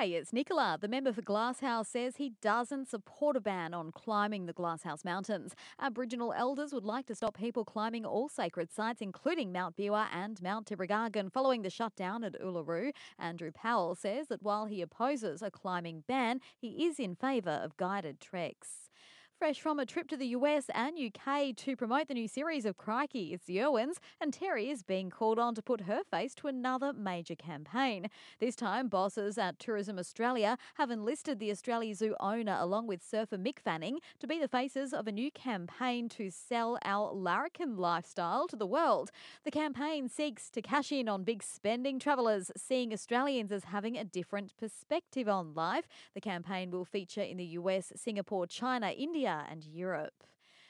Hey, it's Nicola. The member for Glasshouse says he doesn't support a ban on climbing the Glasshouse Mountains. Aboriginal elders would like to stop people climbing all sacred sites, including Mount Beerwah and Mount Tibrogargan, following the shutdown at Uluru. Andrew Powell says that while he opposes a climbing ban, he is in favour of guided treks. Fresh from a trip to the US and UK to promote the new series of Crikey, it's the Irwins, and Terri is being called on to put her face to another major campaign. This time, bosses at Tourism Australia have enlisted the Australia Zoo owner along with surfer Mick Fanning to be the faces of a new campaign to sell our larrikin lifestyle to the world. The campaign seeks to cash in on big spending travellers, seeing Australians as having a different perspective on life. The campaign will feature in the US, Singapore, China, India, and Europe.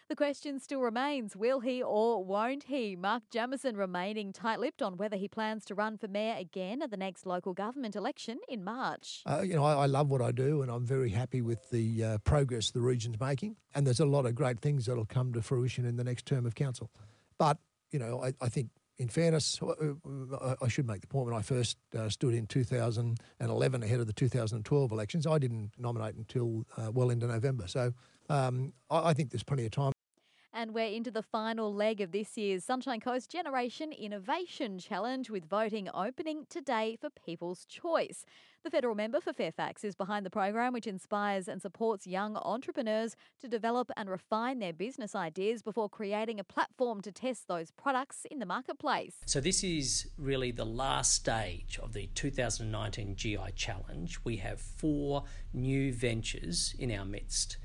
The question still remains will he or won't he? Mark Jamieson remaining tight lipped on whether he plans to run for mayor again at the next local government election in March. Uh, you know, I, I, love what I do and I'm very happy with the uh, progress the region's making. And there's a lot of great things that'll come to fruition in the next term of council. But, you know, I, I think in fairness, uh, uh, I should make the point when I first uh, stood in 2011 ahead of the 2012 elections, I didn't nominate until uh, well into November. So um, I, I think there's plenty of time. And we're into the final leg of this year's Sunshine Coast Generation Innovation Challenge with voting opening today for People's Choice. The federal member for Fairfax is behind the program, which inspires and supports young entrepreneurs to develop and refine their business ideas before creating a platform to test those products in the marketplace. So, this is really the last stage of the 2019 GI Challenge. We have four new ventures in our midst.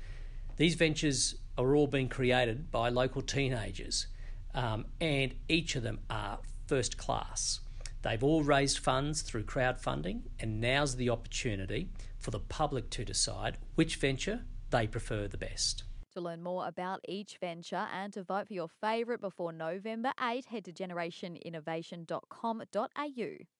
These ventures are all being created by local teenagers, um, and each of them are first class. They've all raised funds through crowdfunding, and now's the opportunity for the public to decide which venture they prefer the best. To learn more about each venture and to vote for your favourite before November 8, head to generationinnovation.com.au.